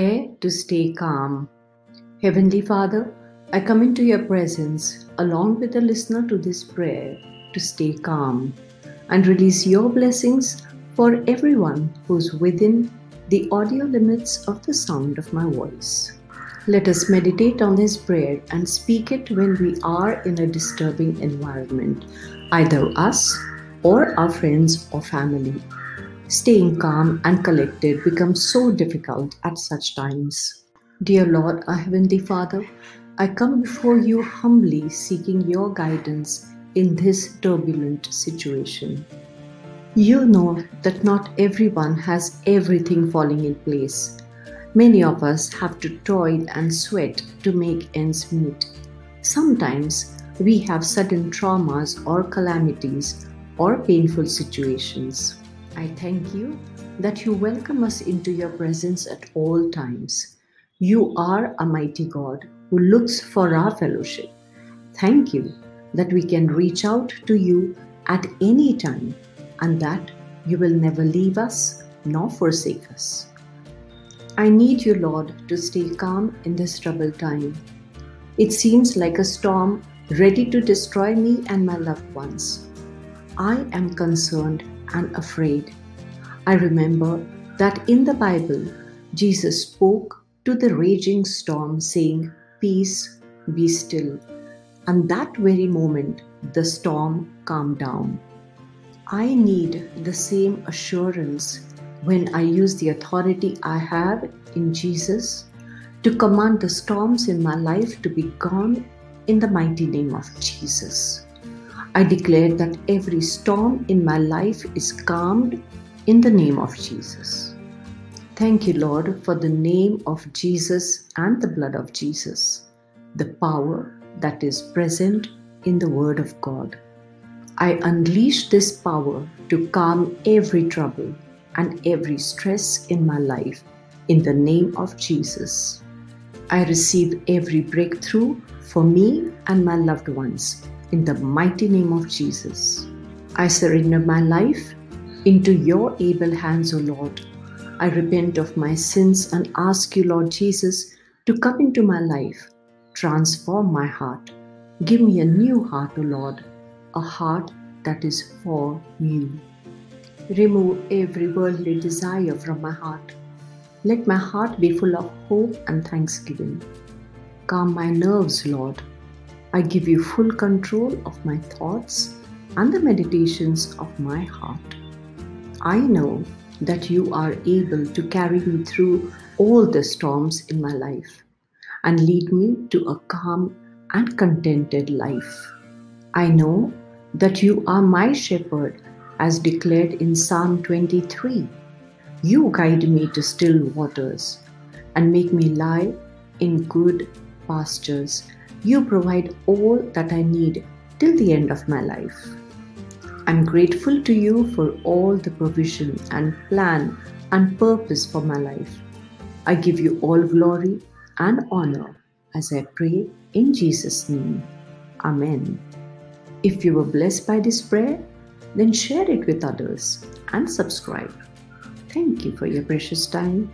Prayer to stay calm. Heavenly Father, I come into your presence along with the listener to this prayer to stay calm and release your blessings for everyone who's within the audio limits of the sound of my voice. Let us meditate on this prayer and speak it when we are in a disturbing environment, either us or our friends or family. Staying calm and collected becomes so difficult at such times. Dear Lord, our Heavenly Father, I come before you humbly seeking your guidance in this turbulent situation. You know that not everyone has everything falling in place. Many of us have to toil and sweat to make ends meet. Sometimes we have sudden traumas or calamities or painful situations. I thank you that you welcome us into your presence at all times. You are a mighty God who looks for our fellowship. Thank you that we can reach out to you at any time and that you will never leave us nor forsake us. I need you, Lord, to stay calm in this troubled time. It seems like a storm ready to destroy me and my loved ones. I am concerned and afraid. I remember that in the Bible, Jesus spoke to the raging storm, saying, Peace, be still. And that very moment, the storm calmed down. I need the same assurance when I use the authority I have in Jesus to command the storms in my life to be gone in the mighty name of Jesus. I declare that every storm in my life is calmed in the name of Jesus. Thank you, Lord, for the name of Jesus and the blood of Jesus, the power that is present in the Word of God. I unleash this power to calm every trouble and every stress in my life in the name of Jesus. I receive every breakthrough for me and my loved ones in the mighty name of Jesus. I surrender my life into your able hands, O Lord. I repent of my sins and ask you, Lord Jesus, to come into my life, transform my heart. Give me a new heart, O Lord, a heart that is for you. Remove every worldly desire from my heart. Let my heart be full of hope and thanksgiving. Calm my nerves, Lord I give you full control of my thoughts and the meditations of my heart. I know that you are able to carry me through all the storms in my life and lead me to a calm and contented life. I know that you are my shepherd, as declared in Psalm 23. You guide me to still waters and make me lie in good pastures you provide all that I need till the end of my life. I'm grateful to you for all the provision and plan and purpose for my life. I give you all glory and honor as I pray in Jesus' name. Amen. If you were blessed by this prayer, then share it with others and subscribe. Thank you for your precious time.